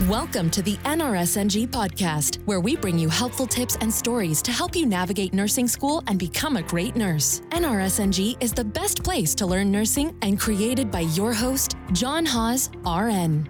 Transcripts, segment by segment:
Welcome to the NRSNG podcast, where we bring you helpful tips and stories to help you navigate nursing school and become a great nurse. NRSNG is the best place to learn nursing and created by your host, Jon Haws, RN.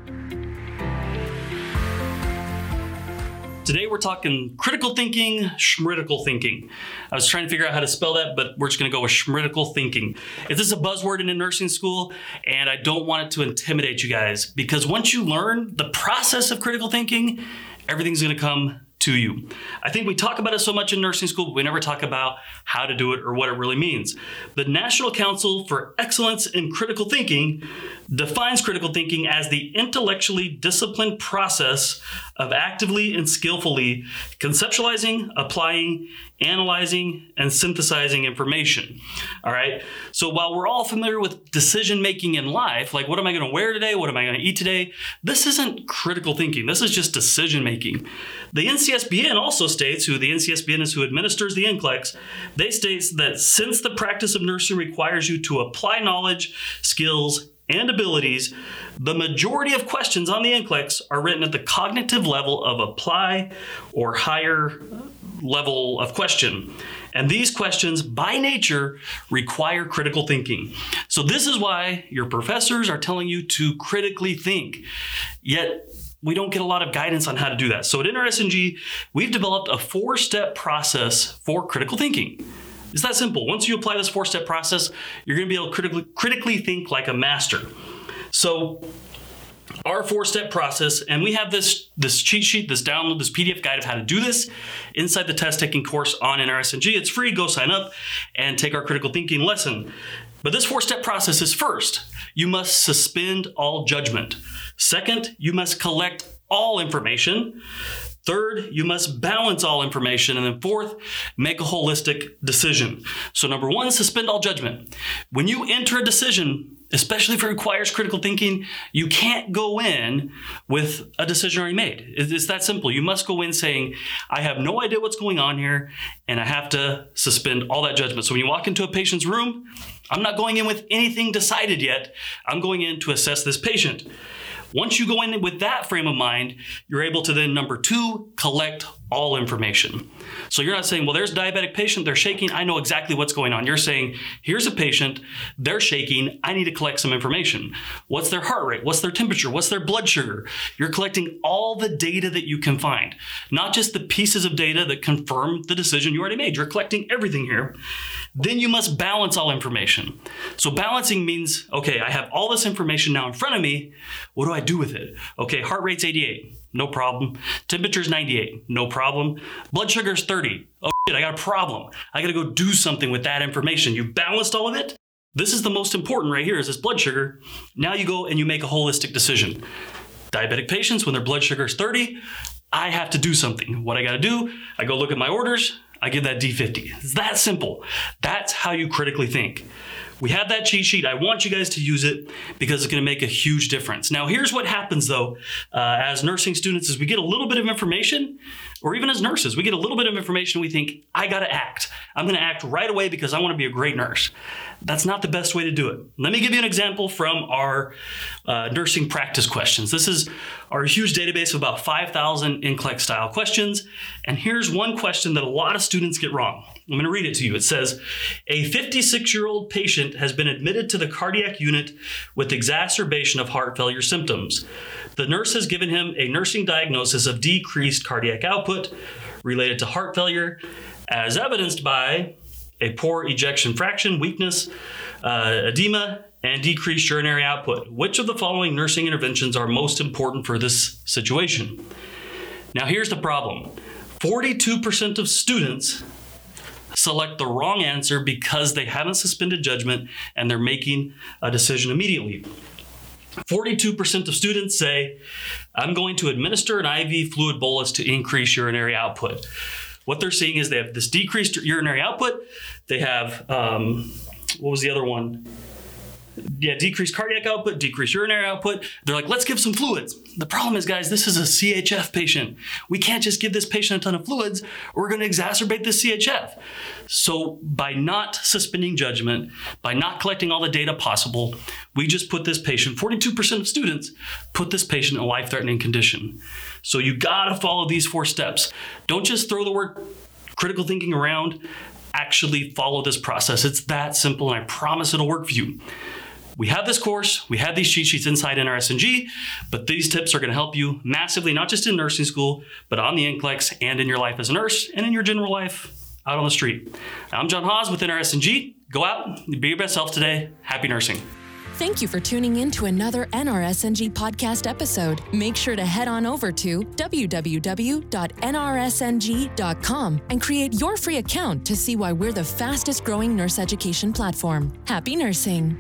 Today we're talking critical thinking, schmritical thinking. I was trying to figure out how to spell that, but we're just going to go with schmritical thinking. If this is a buzzword in a nursing school, and I don't want it to intimidate you guys, because once you learn the process of critical thinking, everything's going to come to you. I think we talk about it so much in nursing school, but we never talk about how to do it or what it really means. The National Council for Excellence in Critical Thinking defines critical thinking as the intellectually disciplined process of actively and skillfully conceptualizing, applying, analyzing, and synthesizing information. All right. So while we're all familiar with decision making in life, like what am I going to wear today? What am I going to eat today? This isn't critical thinking. This is just decision making. The NCSBN also states, who the NCSBN is who administers the NCLEX, they states that since the practice of nursing requires you to apply knowledge, skills, and abilities, the majority of questions on the NCLEX are written at the cognitive level of apply or higher level of question. And these questions, by nature, require critical thinking. So, this is why your professors are telling you to critically think. Yet, we don't get a lot of guidance on how to do that. So, at NRSNG, we've developed a four step process for critical thinking. It's that simple. Once you apply this four step process, you're going to be able to critically, critically think like a master. So, our four-step process, and we have this this cheat sheet, this download, this PDF guide of how to do this inside the test taking course on NRSNG. It's free. Go sign up and take our critical thinking lesson. But this four-step process is first, you must suspend all judgment. Second, you must collect all information. Third, you must balance all information. And then fourth, make a holistic decision. So, number one, suspend all judgment. When you enter a decision, especially if it requires critical thinking, you can't go in with a decision already made. It's that simple. You must go in saying, I have no idea what's going on here, and I have to suspend all that judgment. So, when you walk into a patient's room, I'm not going in with anything decided yet. I'm going in to assess this patient. Once you go in with that frame of mind, you're able to then, number two, collect all information. So you're not saying, well, there's a diabetic patient, they're shaking, I know exactly what's going on. You're saying, here's a patient, they're shaking, I need to collect some information. What's their heart rate? What's their temperature? What's their blood sugar? You're collecting all the data that you can find, not just the pieces of data that confirm the decision you already made. You're collecting everything here. Then you must balance all information. So balancing means, okay, I have all this information now in front of me. What do I do with it? Okay, heart rate's 88. No problem. Temperature's 98. No problem. Blood sugar's 30. Oh shit, I got a problem. I gotta go do something with that information. You balanced all of it? This is the most important right here is this blood sugar. Now you go and you make a holistic decision. Diabetic patients, when their blood sugar is 30, I have to do something. What I gotta do, I go look at my orders, I give that D50. It's that simple. That's how you critically think. We have that cheat sheet. I want you guys to use it because it's going to make a huge difference. Now, here's what happens though, uh, as nursing students, is we get a little bit of information, or even as nurses, we get a little bit of information. We think, I got to act. I'm to act right away because I want to be a great nurse. That's not the best way to do it. Let me give you an example from our uh, nursing practice questions. This is our huge database of about 5,000 NCLEX style questions. And here's one question that a lot of students get wrong. I'm going to read it to you. It says A 56 year old patient has been admitted to the cardiac unit with exacerbation of heart failure symptoms. The nurse has given him a nursing diagnosis of decreased cardiac output related to heart failure, as evidenced by a poor ejection fraction, weakness, uh, edema, and decreased urinary output. Which of the following nursing interventions are most important for this situation? Now, here's the problem 42% of students select the wrong answer because they haven't suspended judgment and they're making a decision immediately. 42% of students say, I'm going to administer an IV fluid bolus to increase urinary output. What they're seeing is they have this decreased urinary output. They have, um, what was the other one? Yeah, decrease cardiac output, decrease urinary output. They're like, let's give some fluids. The problem is, guys, this is a CHF patient. We can't just give this patient a ton of fluids, we're going to exacerbate the CHF. So, by not suspending judgment, by not collecting all the data possible, we just put this patient, 42% of students put this patient in a life threatening condition. So, you got to follow these four steps. Don't just throw the word critical thinking around actually follow this process. It's that simple, and I promise it'll work for you. We have this course, we have these cheat sheets inside NRSNG, but these tips are going to help you massively, not just in nursing school, but on the NCLEX and in your life as a nurse and in your general life out on the street. I'm Jon Haws with NRSNG. Go out, be your best self today. Happy nursing. Thank you for tuning in to another NRSNG podcast episode. Make sure to head on over to www.nrsng.com and create your free account to see why we're the fastest growing nurse education platform. Happy nursing!